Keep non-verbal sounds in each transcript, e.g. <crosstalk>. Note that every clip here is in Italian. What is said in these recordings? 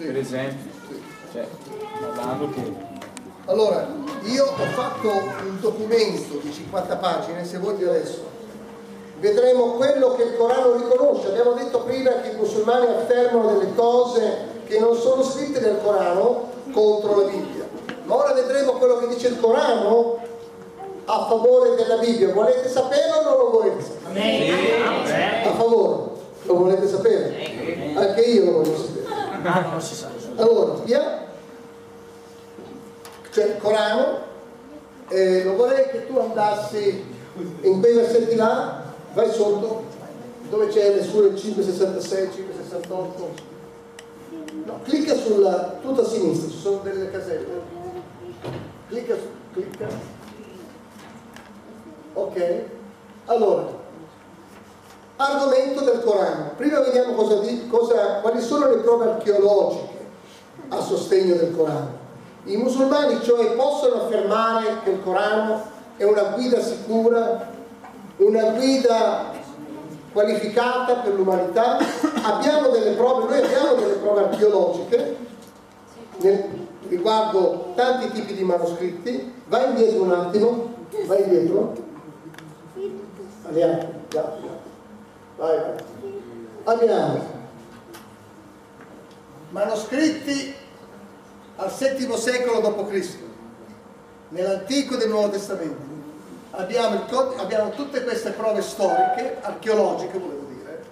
Sì. per esempio. Cioè, parlando che Allora, io ho fatto un documento di 50 pagine, se vuoi adesso. Vedremo quello che il Corano riconosce. Abbiamo detto prima che i musulmani affermano delle cose che non sono scritte nel Corano contro la Bibbia. Ma ora vedremo quello che dice il Corano a favore della Bibbia. Volete saperlo o non lo volete sapere? A favore. Lo volete sapere? Anche io lo voglio sapere. No, non si sa. Allora, via. Il Corano. Eh, lo vorrei che tu andassi in quei versetti là, vai sotto, dove c'è le sure 566, 568. No, clicca sulla, tutto a sinistra, ci sono delle caselle. Clicca clicca. Ok. Allora, argomento del Corano. Prima vediamo cosa cosa- quali sono le prove archeologiche a sostegno del Corano. I musulmani cioè possono affermare che il Corano è una guida sicura, una guida qualificata per l'umanità. Abbiamo delle prove, noi abbiamo delle prove archeologiche nel- riguardo tanti tipi di manoscritti. Vai indietro un attimo, vai indietro. Andiamo, andiamo. Vai, vai. Abbiamo manoscritti al VII secolo d.C., nell'Antico e nel Nuovo Testamento. Abbiamo, abbiamo tutte queste prove storiche, archeologiche volevo dire.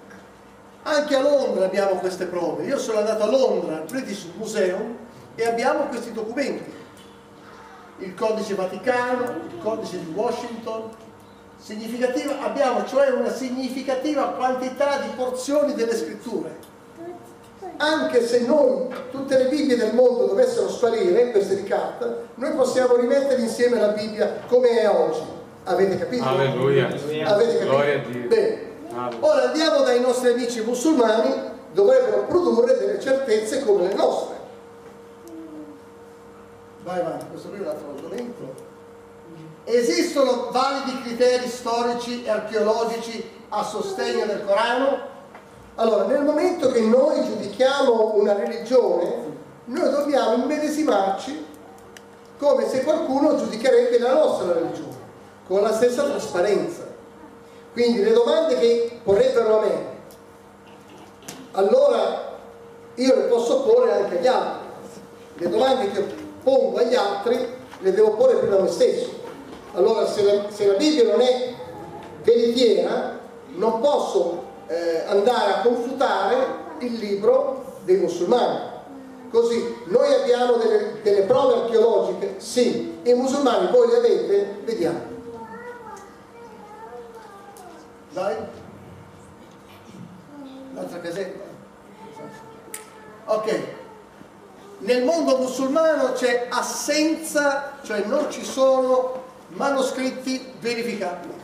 Anche a Londra abbiamo queste prove. Io sono andato a Londra al British Museum e abbiamo questi documenti. Il codice Vaticano, il codice di Washington, significativa, abbiamo cioè una significativa quantità di porzioni delle scritture. Anche se noi, tutte le Bibbie del mondo dovessero sparire, queste di carta, noi possiamo rimettere insieme la Bibbia come è oggi. Avete capito? Alleluia. Avete capito? Bene. Ora andiamo dai nostri amici musulmani, dovrebbero produrre delle certezze come le nostre. Vai avanti, questo qui è un altro argomento. Esistono validi criteri storici e archeologici a sostegno del Corano? Allora, nel momento che noi giudichiamo una religione, noi dobbiamo immedesimarci come se qualcuno giudicherebbe la nostra religione, con la stessa trasparenza. Quindi le domande che porrebbero a me, allora io le posso porre anche agli altri. Le domande che pongo agli altri le devo porre prima a me stesso. Allora se la, se la Bibbia non è veritiera, non posso eh, andare a confutare il libro dei musulmani. Così, noi abbiamo delle, delle prove archeologiche? Sì. I musulmani voi le avete? Vediamo. Dai. L'altra casetta. Ok. Nel mondo musulmano c'è assenza, cioè non ci sono manoscritti verificabili.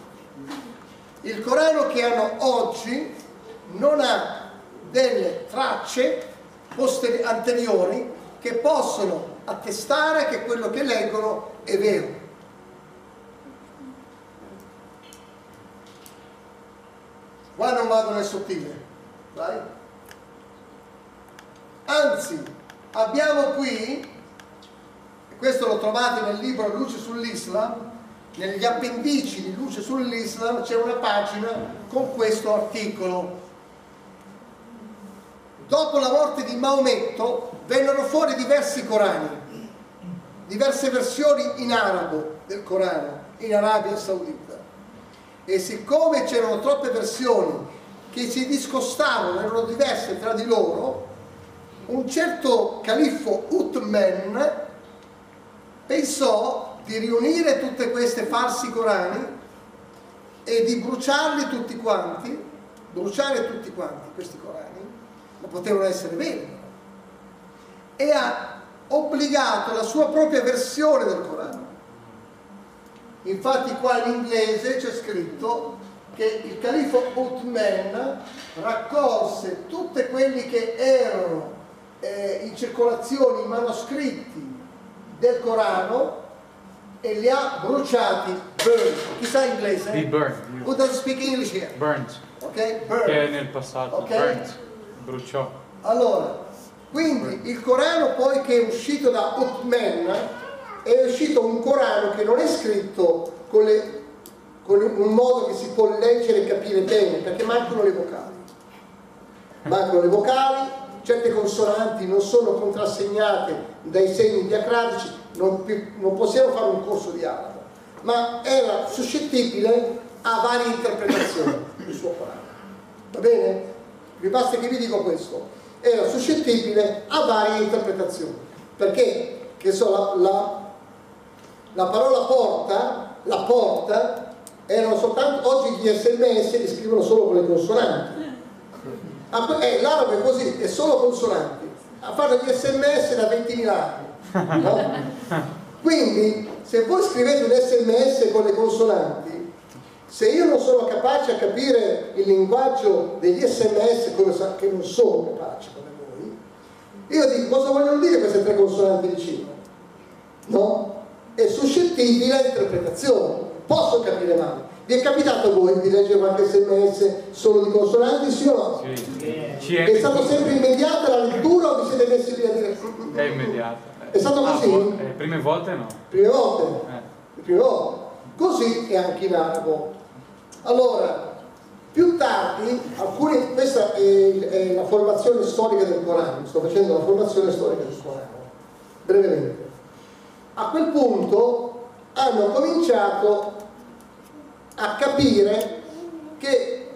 Il Corano che hanno oggi non ha delle tracce anteriori che possono attestare che quello che leggono è vero. Qua non vado nel sottile, vai. Anzi, abbiamo qui, e questo lo trovate nel libro Luce sull'Islam, negli appendici di Luce sull'Islam c'è una pagina con questo articolo. Dopo la morte di Maometto vennero fuori diversi Corani, diverse versioni in arabo del Corano, in Arabia Saudita. E siccome c'erano troppe versioni che si discostavano, erano diverse tra di loro, un certo califfo Uthman pensò di riunire tutte queste farsi corani e di bruciarli tutti quanti, bruciare tutti quanti questi corani, ma potevano essere veri, e ha obbligato la sua propria versione del Corano. Infatti qua in inglese c'è scritto che il califfo Uthman raccolse tutti quelli che erano eh, in circolazione i manoscritti del Corano e li ha bruciati, burned. Chi sa inglese? Be burned. Who doesn't speak English here? Burnt. Ok? Che è nel passato. Ok. Burnt. Bruciò. Allora, Quindi il Corano poi che è uscito da Uthman è uscito un Corano che non è scritto con, le, con un modo che si può leggere e capire bene, perché mancano le vocali. Mancano le vocali, certe consonanti non sono contrassegnate dai segni diacritici, non, non possiamo fare un corso di arabo, ma era suscettibile a varie interpretazioni il suo Corano. Va bene? Vi basta che vi dico questo era suscettibile a varie interpretazioni. Perché, che so, la, la, la parola porta, la porta, erano soltanto, oggi gli sms li scrivono solo con le consonanti. Ah, eh, l'arabo è così, è solo consonanti. A fare gli sms da 20.000 anni. No? <laughs> Quindi, se voi scrivete un sms con le consonanti, se io non sono capace a capire il linguaggio degli sms che non sono capace come voi, io dico cosa vogliono dire queste tre consonanti vicino? No? È suscettibile a interpretazione, posso capire male. Vi è capitato a voi di leggere qualche sms solo di consonanti, sì o no? Sì. È stato sempre immediata la lettura o vi siete messi lì a dire? È immediata. È stato ah, così? Ah, eh, prime volte no. Prime volte? Eh. Prime volte. Così è anche in arabo. Allora, più tardi, alcuni, questa è, è, la formazione storica del Corano, sto facendo la formazione storica del Corano, brevemente. A quel punto hanno cominciato a capire che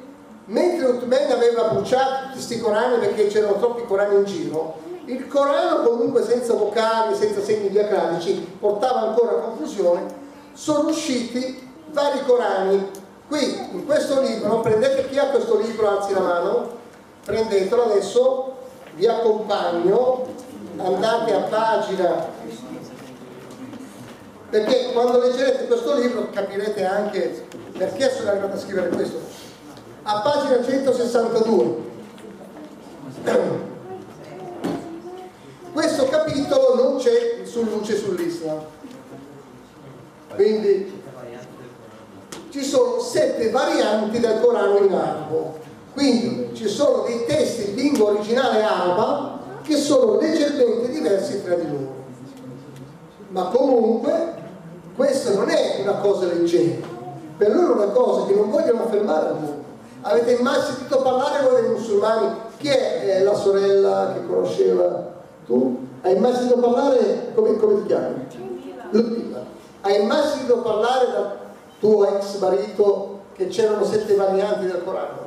mentre Uthman aveva bruciato tutti questi Corani perché c'erano troppi Corani in giro, il Corano comunque senza vocali, senza segni diacritici, portava ancora confusione, sono usciti vari Corani. Qui, in questo libro, prendete chi ha questo libro, alzi la mano, prendetelo adesso, vi accompagno, andate a pagina, perché quando leggerete questo libro capirete anche perché sono arrivato a scrivere questo. A pagina 162. <clears throat> Questo capitolo non c'è su luce sull'Islam. Quindi ci sono sette varianti del Corano in arabo. Quindi ci sono dei testi in lingua originale araba che sono leggermente diversi tra di loro. Ma comunque questa non è una cosa leggera, per loro è una cosa che non vogliono affermare al mondo. Avete mai sentito parlare voi dei musulmani? Chi è eh, la sorella che conosceva tu? Hai mai sentito parlare, come, come ti chiami? Ludmilla. Hai mai sentito parlare da tuo ex marito che c'erano sette varianti del Corano?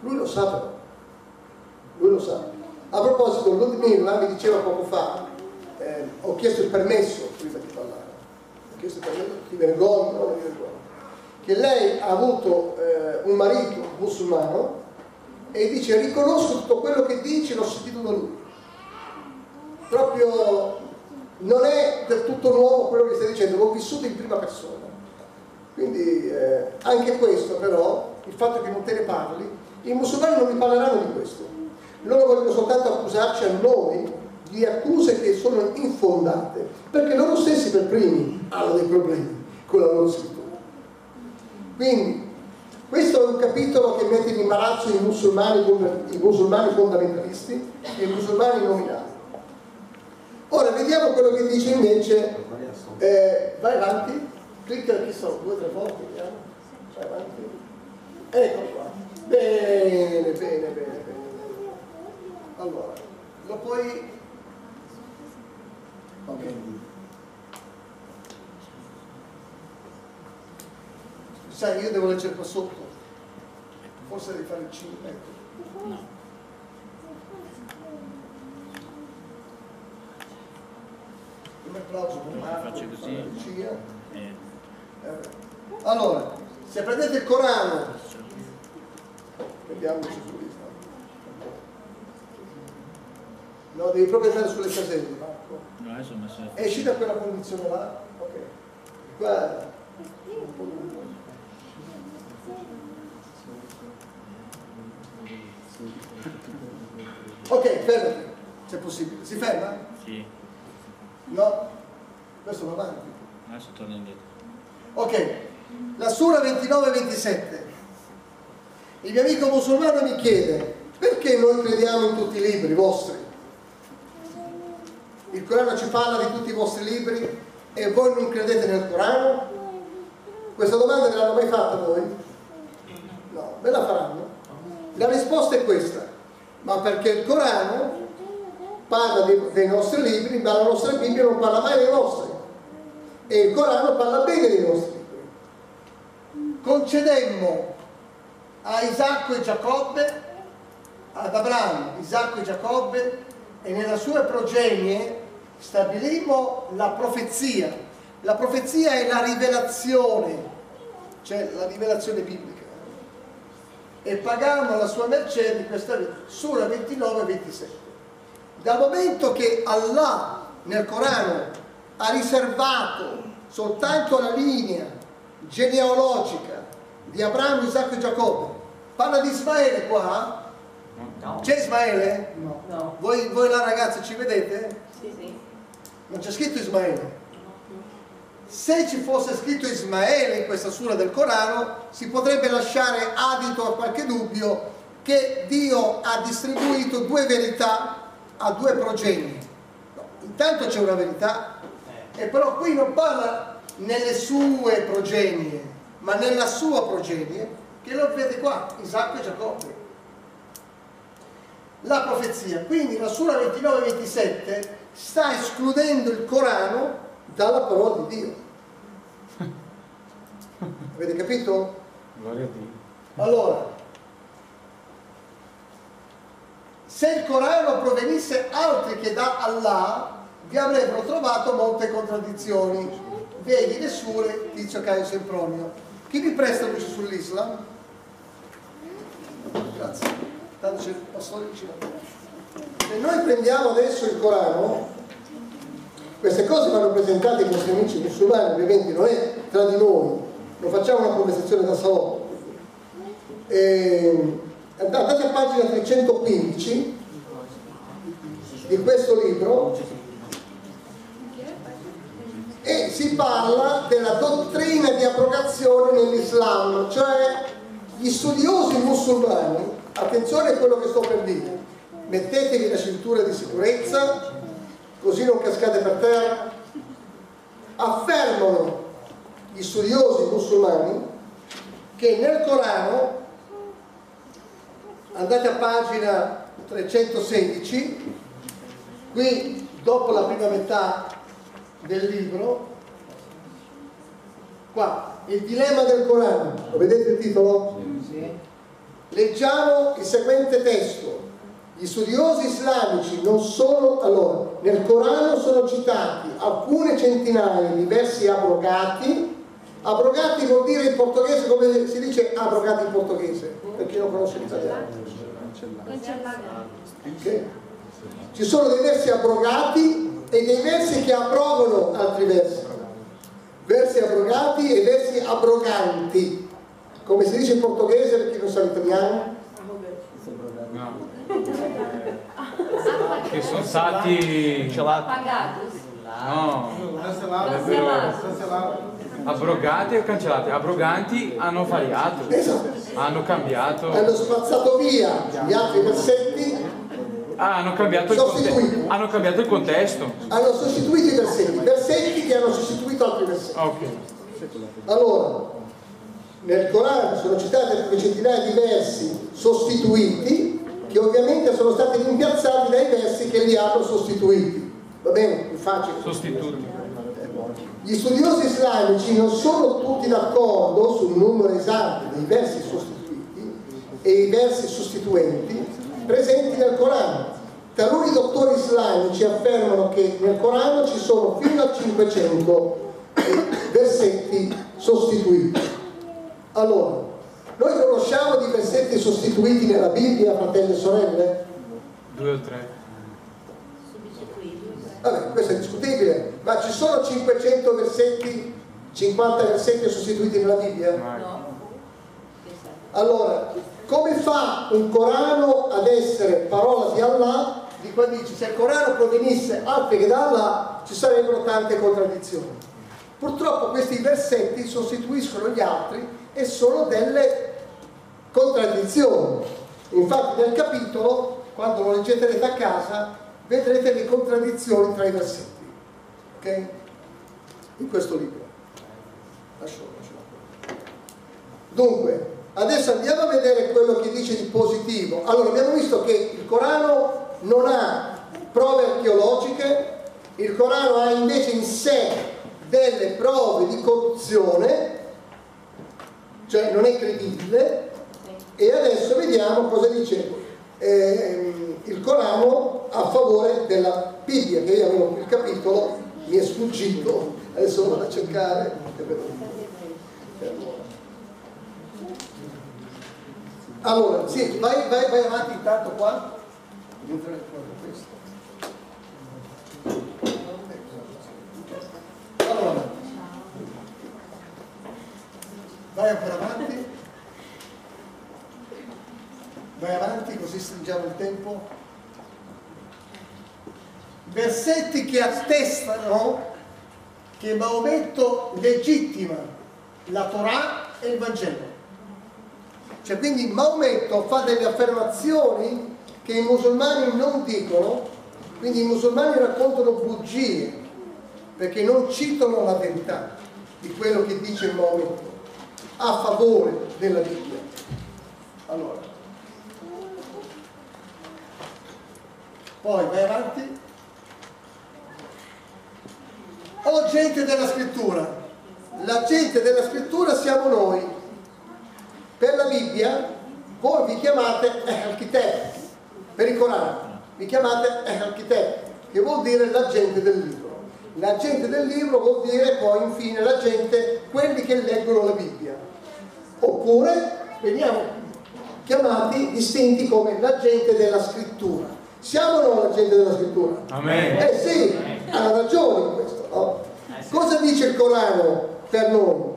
Lui lo sa però, lui lo sa. A proposito, Ludmilla mi diceva poco fa, eh, ho chiesto il permesso prima di parlare, il permesso, ti vergogno, non mi vergogno, che lei ha avuto eh, un marito musulmano e dice riconosco tutto quello che dice, l'ho sentito da lui. Proprio non è del tutto nuovo quello che stai dicendo, l'ho vissuto in prima persona. Quindi eh, anche questo però, il fatto che non te ne parli, i musulmani non mi parleranno di questo. Loro vogliono soltanto accusarci a noi di accuse che sono infondate, perché loro stessi per primi hanno dei problemi con la loro scrittura. Quindi questo è un capitolo che mette in imbarazzo i musulmani, i musulmani fondamentalisti e i musulmani nominali. Ora vediamo quello che dice invece, eh, vai avanti, clicca qui sono due o tre volte, vediamo, vai avanti, ecco qua, bene, bene, bene, bene. Allora, lo puoi, ok. Sai, io devo leggere qua sotto, forse devi fare il 5, ecco. No. un applauso per Marco. Lucia. Eh. Allora, se prendete il Corano, vediamoci su lista. No, devi proprio andare sulle caselle. No, Esci da quella condizione là. Ok. Guarda. Ok, fermati, se è possibile. Si ferma? Sì. No? Questo va avanti. Adesso torna indietro. Ok, la sura 29-27. Il mio amico musulmano mi chiede, perché noi crediamo in tutti i libri vostri? Il Corano ci parla di tutti i vostri libri e voi non credete nel Corano? Questa domanda ve l'hanno mai fatta voi? No, ve la faranno. La risposta è questa, ma perché il Corano parla dei, dei nostri libri, ma la nostra Bibbia non parla mai dei nostri. E il Corano parla bene dei nostri libri. Concedemmo a Isacco e Giacobbe, ad Abramo, Isacco e Giacobbe, e nella sua progenie stabilimmo la profezia. La profezia è la rivelazione, cioè la rivelazione biblica. E pagammo la sua mercé di questa sura 29 e 27. Dal momento che Allah nel Corano ha riservato soltanto la linea genealogica di Abramo, Isacco e Giacobbe, parla di Ismaele qua? No. C'è Ismaele? No. No. Voi, voi là ragazzi ci vedete? Non c'è scritto Ismaele. Se ci fosse scritto Ismaele in questa sura del Corano, si potrebbe lasciare adito a qualche dubbio che Dio ha distribuito due verità a due progenie. No, intanto c'è una verità, e però qui non parla nelle sue progenie, ma nella sua progenie, che lo vede qua, Isacco e Giacobbe. La profezia, quindi la sura 29-27 sta escludendo il Corano dalla parola di Dio. Avete capito? Gloria a Dio. Allora, se il Corano provenisse altri che da Allah, vi avrebbero trovato molte contraddizioni. Vedi le sure, Tizio Caio Sempronio. Chi vi presta luce sull'Islam? Grazie. Tanto c'è il pastore vicino. Se noi prendiamo adesso il Corano, queste cose vanno presentate ai nostri amici musulmani, ovviamente non è tra di noi, non facciamo una conversazione da salotto. E, andate a pagina 315 di questo libro. E si parla della dottrina di abrogazione nell'Islam, cioè gli studiosi musulmani, attenzione a quello che sto per dire, mettetevi la cintura di sicurezza, così non cascate per terra, affermano gli studiosi musulmani che nel Corano, andate a pagina 316, qui dopo la prima metà del libro, qua, il dilemma del Corano, lo vedete il titolo? Leggiamo il seguente testo. Gli studiosi islamici non sono, allora, nel Corano sono citati alcune centinaia di versi abrogati. Abrogati vuol dire in portoghese come si dice abrogati in portoghese, per chi non conosce l'italiano. Ok? Ci sono dei versi abrogati e dei versi che abrogano altri versi. Versi abrogati e versi abroganti. Come si dice in portoghese per chi non sa l'italiano? No. Che sono stati Apagados. no, abrogati o cancellati. Abroganti hanno variato, Esatto. hanno cambiato, Hanno spazzato via gli altri versetti, ah, hanno, cambiato hanno cambiato il contesto. hanno sostituito i versetti. Versetti che hanno sostituito altri versetti. Ok. Allora, nel Corano sono citate alcune centinaia di versi sostituiti che ovviamente sono stati rimpiazzati dai versi che li hanno sostituiti. Va bene? Più facile. Sostituti. Gli studiosi islamici non sono tutti d'accordo sul numero esatto dei versi sostituiti e i versi sostituenti presenti nel Corano. Taluni dottori islamici affermano che nel Corano ci sono fino a 500 versetti sostituiti. Allora, noi conosciamo di versetti sostituiti nella Bibbia, fratelli e sorelle? Due o tre. Vabbè, questo è discutibile, ma ci sono 500 versetti, 50 versetti sostituiti nella Bibbia? No. Allora, come fa un Corano ad essere parola di Allah? Di qua dice, se il Corano provenisse altri che da Allah, ci sarebbero tante contraddizioni. Purtroppo questi versetti sostituiscono gli altri e sono delle contraddizioni. Infatti nel capitolo, quando lo leggerete a casa, vedrete le contraddizioni tra i versetti. Ok? In questo libro. Lascio, lascio. Dunque, adesso andiamo a vedere quello che dice di positivo. Allora, abbiamo visto che il Corano non ha prove archeologiche, il Corano ha invece in sé delle prove di corruzione, cioè non è credibile, e adesso vediamo cosa dice eh, il Corano a favore della Bibbia, che io avevo il capitolo, mi è sfuggito, adesso lo vado a cercare. Allora, sì, vai, vai, vai avanti intanto qua. Allora, vai ancora avanti. Vai avanti così stringiamo il tempo. Versetti che attestano che Maometto legittima la Torah e il Vangelo. Cioè quindi Maometto fa delle affermazioni che i musulmani non dicono, quindi i musulmani raccontano bugie, perché non citano la verità di quello che dice Maometto a favore della Bibbia. Allora, poi vai avanti. O gente della scrittura, la gente della scrittura siamo noi. Per la Bibbia voi vi chiamate Al-Kitab, per il Corano vi chiamate Al-Kitab, che vuol dire la gente del libro. La gente del libro vuol dire poi infine la gente, quelli che leggono la Bibbia. Oppure veniamo chiamati, distinti come la gente della scrittura. Siamo o no la gente della scrittura? Amen. Eh sì, ha ragione in questo, no? Cosa dice il Corano per noi?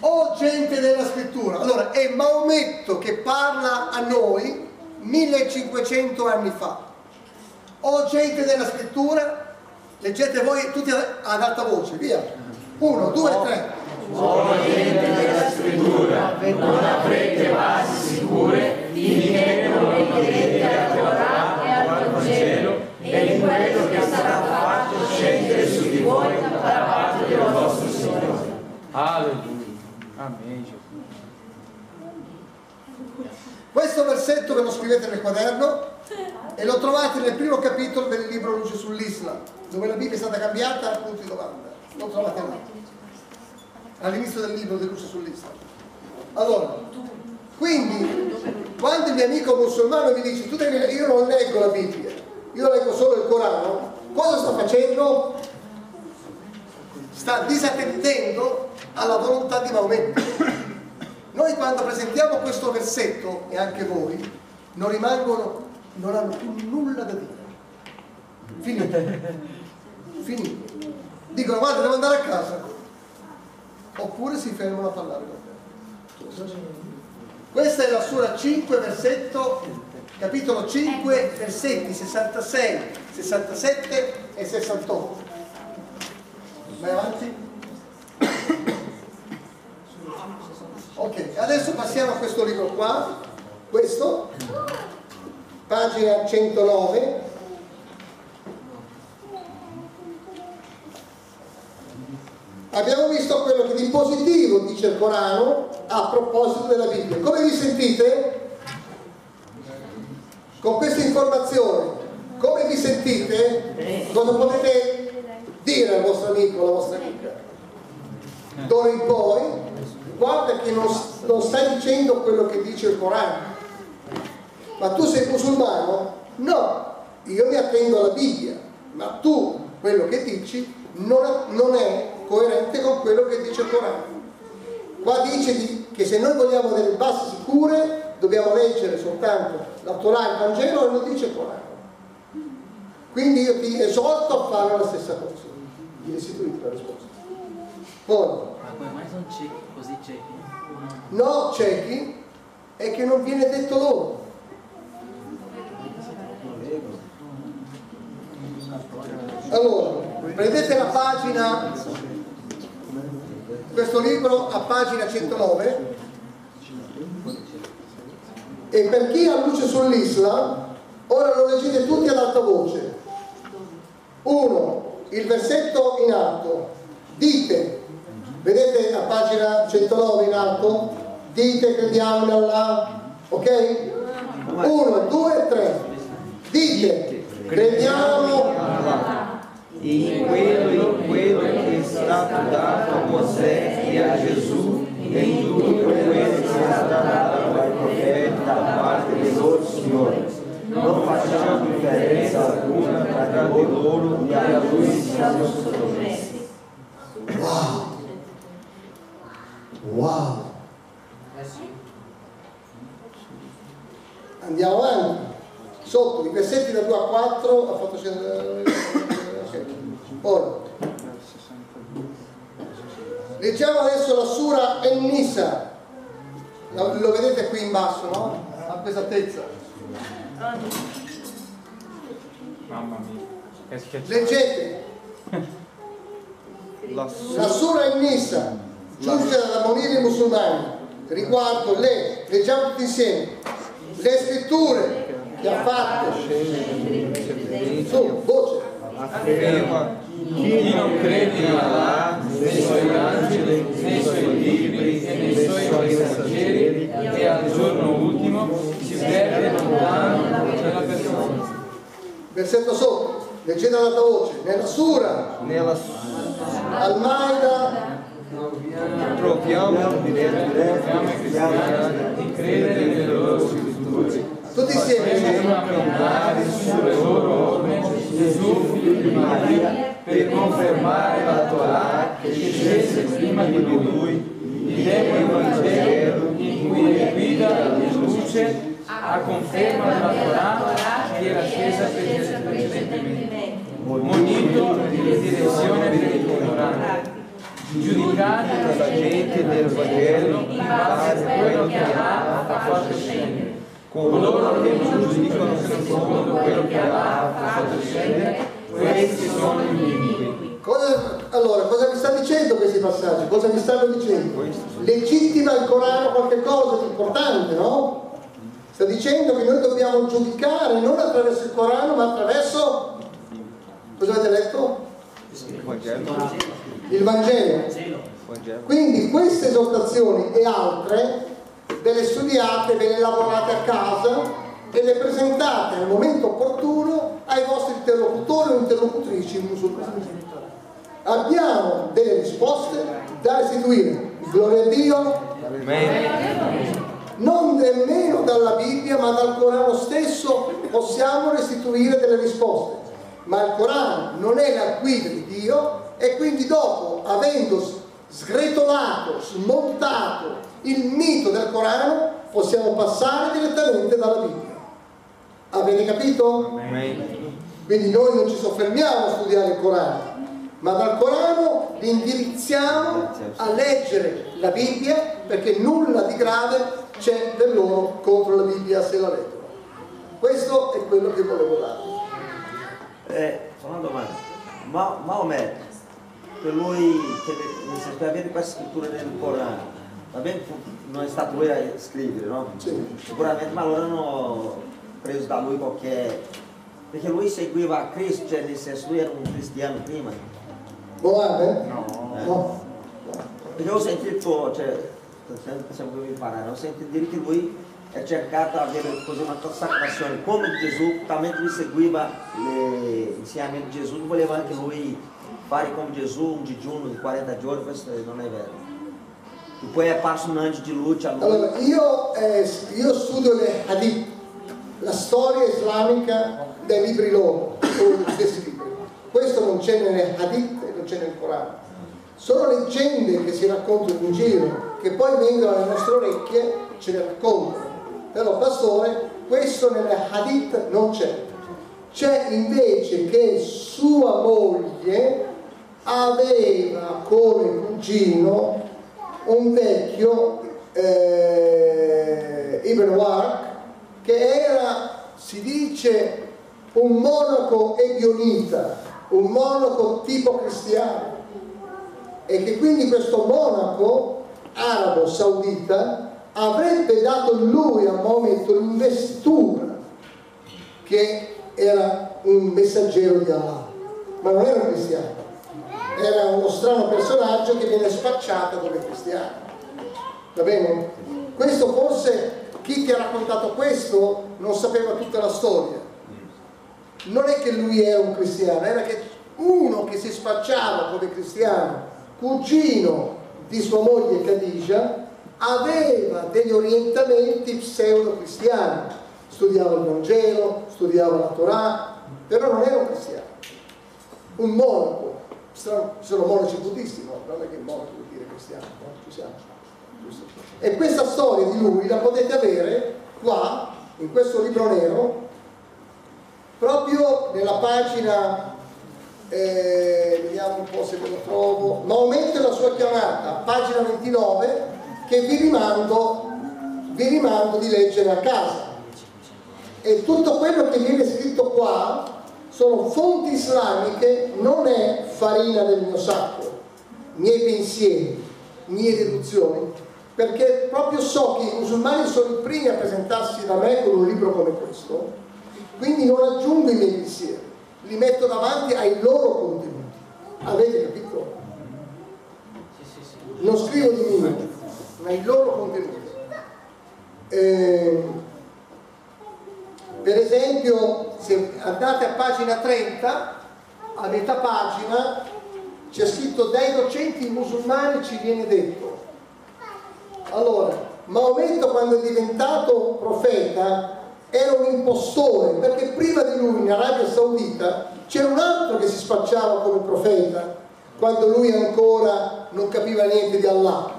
O gente della scrittura. Allora, è Maometto che parla a noi 1500 anni fa. O gente della scrittura, leggete voi tutti ad alta voce, via. Uno, due, tre. O gente della scrittura, non avrete basi sicure finché non leggerete la Torah e al Vangelo e in quello che sarà fatto scendere su di voi da parte del vostro Signore. Alleluia. Amen, Gesù. Questo versetto ve lo scrivete nel quaderno e lo trovate nel primo capitolo del libro Luce sull'Islam, dove la Bibbia è stata cambiata a di domanda. Lo trovate là, all'inizio del libro di Luce sull'Islam. Allora, quindi, quando il mio amico musulmano mi dice, tu devi, io non leggo la Bibbia, io leggo solo il Corano, cosa sta facendo? Sta disattendendo alla volontà di Maometto. Noi quando presentiamo questo versetto, e anche voi, non rimangono, non hanno più nulla da dire. Finito. Finito. Dicono guarda devo andare a casa. Oppure si fermano a parlare con te. Questa è la sura 5, versetto, capitolo 5, versetti 66, 67 e 68. Vai avanti. Ok, adesso passiamo a questo libro qua, questo, pagina 109. Abbiamo visto quello che di positivo dice il Corano a proposito della Bibbia. Come vi sentite? Con queste informazioni, come vi sentite? Cosa potete dire al vostro amico alla vostra amica? D'ora in poi guarda che non, non, stai dicendo quello che dice il Corano. Ma tu sei musulmano? No, io mi attendo alla Bibbia, ma tu quello che dici non, non è coerente con quello che dice il Corano. Qua dice di, che se noi vogliamo delle basi sicure dobbiamo leggere soltanto la Torah il Vangelo e lo dice il Corano. Quindi io ti esorto a fare la stessa cosa. Vi restituite la risposta. Poi, Ma come mai sono ciechi, così ciechi? no ciechi è che non viene detto loro. Allora, prendete la pagina, questo libro a pagina 109 E per chi ha luce sull'Islam, ora lo leggete tutti ad alta voce. Uno, il versetto in alto. Dite, vedete a pagina 109 in alto? Dite crediamo in Allah, ok? Uno, due, tre. Dite, crediamo E em quello, em quello que está dado a Moisés e a Jesus, em tudo quello que está dado ao profeta da parte do Senhor. Não fazendo diferença alguma para o ouro e a luz da luz. Wow! Wow! Andiamo avanti. Sotto i versetti da 2 a 4 ha fatto scendere. ok. Ora. Leggiamo adesso la sura En-Nisa. Lo vedete qui in basso, no? A questa altezza. Mamma mia. Leggete. <laughs> La sura En-Nisa giunge ad ammonire i musulmani riguardo le, leggiamo tutti insieme, le scritture che ha fatto. Su, voce. afirma Chi non crede in Allah, nei suoi angeli, nei suoi libri e nei suoi messaggeri e al giorno ultimo si perde lontano dalla persona. Versetto sotto, leggete ad alta voce, nella sura nela Al-Maida troviamo Chiama i cristiani di credere nelle loro scritture. tutti insieme. Devono applicare sulle loro orme Gesù, figlio di Maria, per confermare la Torah che scese prima di lui, il Demo Vangelo in cui è guida e luce a conferma della Torah che era scesa precedentemente, giudicati dalla gente del Vangelo in base a quello che Allah ha fatto scendere. Coloro che non giudicano secondo quello che Allah ha fatto scendere, questi sono gli iniqui. Cosa- allora, cosa vi sta dicendo questi passaggi? Cosa vi stanno dicendo? Legittima il Corano qualche cosa di importante, no? Sta dicendo che noi dobbiamo giudicare non attraverso il Corano, ma attraverso... Cosa avete letto? Il Vangelo. Quindi queste esortazioni e altre ve le studiate, ve le lavorate a casa e le presentate al momento opportuno ai vostri interlocutori o interlocutrici musulmani. Abbiamo delle risposte da restituire. Gloria a Dio, non nemmeno dalla Bibbia ma dal Corano stesso possiamo restituire delle risposte. Ma il Corano non è la guida di Dio e quindi dopo, avendo sgretolato, smontato il mito del Corano, possiamo passare direttamente dalla Bibbia. Avete capito? Quindi noi non ci soffermiamo a studiare il Corano, ma dal Corano li indirizziamo a leggere la Bibbia perché nulla di grave c'è del loro contro la Bibbia se la leggono. Questo è quello che volevo dare. Só uma domanda. Ma- Maomé, per lui necessità di avere questa scrittura nel Corano, va bene? Non è stato lui a scrivere, no? Sì. Sicuramente, ma allora hanno preso da lui qualche... Perché lui seguiva Cristo, cioè nel senso lui era un cristiano prima. Mohammed? No. No. Perché ho sentito, cioè, siamo qui imparare, ho sentito dire che lui è cercato di avere così una consacrazione come Gesù, talmente lui seguiva gli insegnamenti di Gesù, voleva anche lui fare come Gesù un digiuno di 40 giorni, questo non è vero. E poi passa un anno di luce. Allora, io, eh, io studio le hadith, la storia islamica dai libri loro. Questo non c'è nelle hadith e non c'è nel Corano. Sono leggende che si raccontano in giro, che poi vengono alle nostre orecchie, ce le raccontano. Però, pastore, questo nelle hadith non c'è. C'è invece che sua moglie aveva come cugino un vecchio eh, Ibn Warq che era, si dice, un monaco ebionita, un monaco tipo cristiano e che quindi questo monaco arabo saudita avrebbe dato lui a Maometto l'investura che era un messaggero di Allah, ma non era un cristiano, era uno strano personaggio che viene spacciato come cristiano. Va bene? Questo forse chi ti ha raccontato questo non sapeva tutta la storia. Non è che lui era un cristiano, era che uno che si spacciava come cristiano, cugino di sua moglie Khadija, aveva degli orientamenti pseudo-cristiani. Studiava il Vangelo, studiava la Torah, però non era un cristiano. Un monaco, ci sono monaci buddisti, no? Non è che il monaco vuol dire cristiano, no? Ci siamo. E questa storia di lui la potete avere qua, in questo libro nero, proprio nella pagina eh, vediamo un po' se ve lo trovo Maometto e la sua chiamata pagina 29 che vi rimando, vi rimando di leggere a casa e tutto quello che viene scritto qua sono fonti islamiche non è farina del mio sacco miei pensieri mie deduzioni perché proprio so che i musulmani sono i primi a presentarsi da me con un libro come questo quindi non aggiungo i miei pensieri li metto davanti ai loro contenuti. Avete capito? Non scrivo di me, ai loro contenuti. Eh, per esempio, se andate a pagina 30, a metà pagina c'è scritto dai docenti musulmani ci viene detto. Allora, Maometto quando è diventato profeta era un impostore, perché prima di lui in Arabia Saudita c'era un altro che si spacciava come profeta, quando lui ancora non capiva niente di Allah.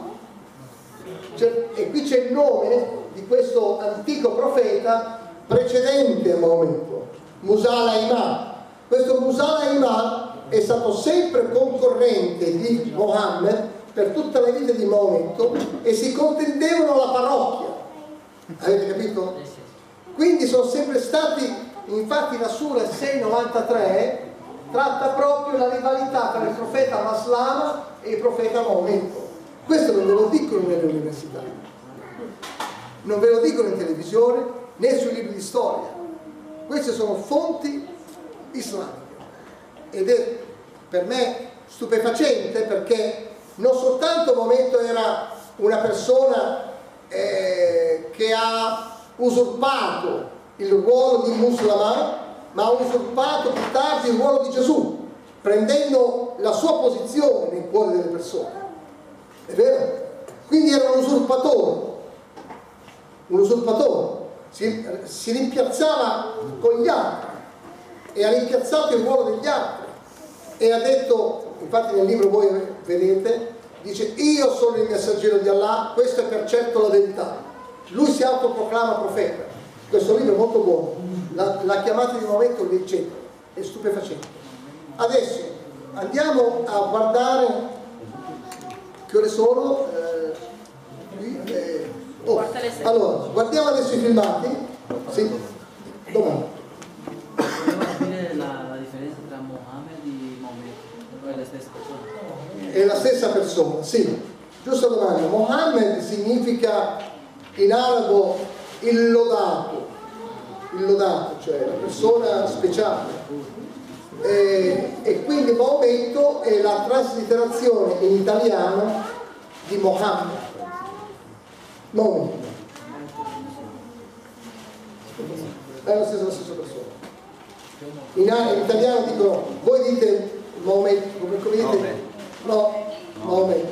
Cioè, e qui c'è il nome di questo antico profeta precedente a Maometto, Musala Imam. Questo Musala Imam è stato sempre concorrente di Mohammed per tutta la vita di Maometto e si contendevano la parrocchia. Avete capito? Quindi sono sempre stati, infatti la Sura 693 tratta proprio la rivalità tra il profeta Maslama e il profeta Maometto. Questo non ve lo dicono nelle università, non ve lo dicono in televisione né sui libri di storia. Queste sono fonti islamiche ed è per me stupefacente perché non soltanto Maometto era una persona eh, che ha usurpato il ruolo di Muslima, ma ha usurpato più tardi il ruolo di Gesù, prendendo la sua posizione nel cuore delle persone. È vero? Quindi era un usurpatore, un usurpatore, si, si rimpiazzava con gli altri e ha rimpiazzato il ruolo degli altri e ha detto, infatti nel libro voi vedete, dice io sono il messaggero di Allah, questo è per certo la verità lui si autoproclama profeta. Questo libro è molto buono. La, la chiamata di momento è stupefacente. Adesso andiamo a guardare che ore sono. Eh, eh, oh. Allora, guardiamo adesso i filmati. Sì. Domanda. la, la differenza tra Mohammed e Maometto? È la stessa persona? È la stessa persona, sì. Giusta domanda. Mohammed significa in arabo il lodato, il lodato, cioè la persona speciale. E, e quindi Maometto è la traslitterazione in italiano di Mohammed. Maometto. È la stessa, la stessa persona. In, in, italiano dicono, voi dite Maometto, come, come dite? No, Maometto.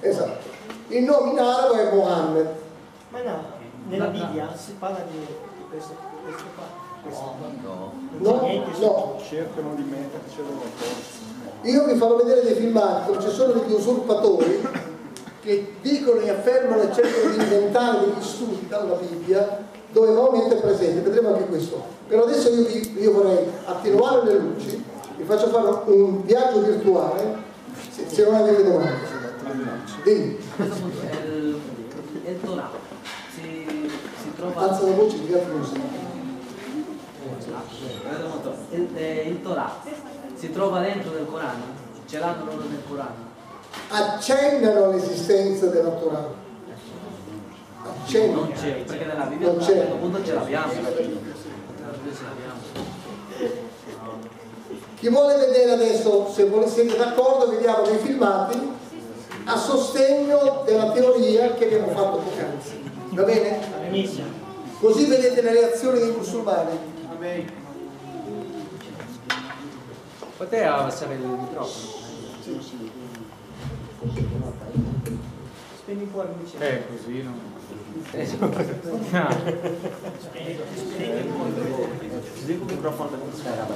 Esatto. Il nome in arabo è Mohammed. Ma no, nella Bibbia si parla di questo, questo qua. No, no, no. Cercano di mettercelo Io vi farò vedere dei filmati dove ci sono degli usurpatori che dicono e affermano e cercano di inventare degli studi dalla Bibbia dove Maometto è presente, vedremo anche questo. Però adesso io, vi, io vorrei attenuare le luci, vi faccio fare un viaggio virtuale, se, se non avete domande. Dimmi. È il Torah trova... Alza la voce di altri il, eh, il Torah si trova dentro nel Corano, ce l'hanno loro nel Corano. Accennano l'esistenza della Torah. C'è. Non c'è, perché nella Bibbia Non a c'è. questo punto ce l'abbiamo. Chi vuole vedere adesso, se vuole- siete d'accordo, vediamo dei filmati a sostegno della teoria che abbiamo fatto poc'anzi. Va bene? Così vedete le reazioni dei musulmani. Potete abbassare il microfono? Spegni un po' la luce. Eh, così no. Desliga o microfone da descarregada.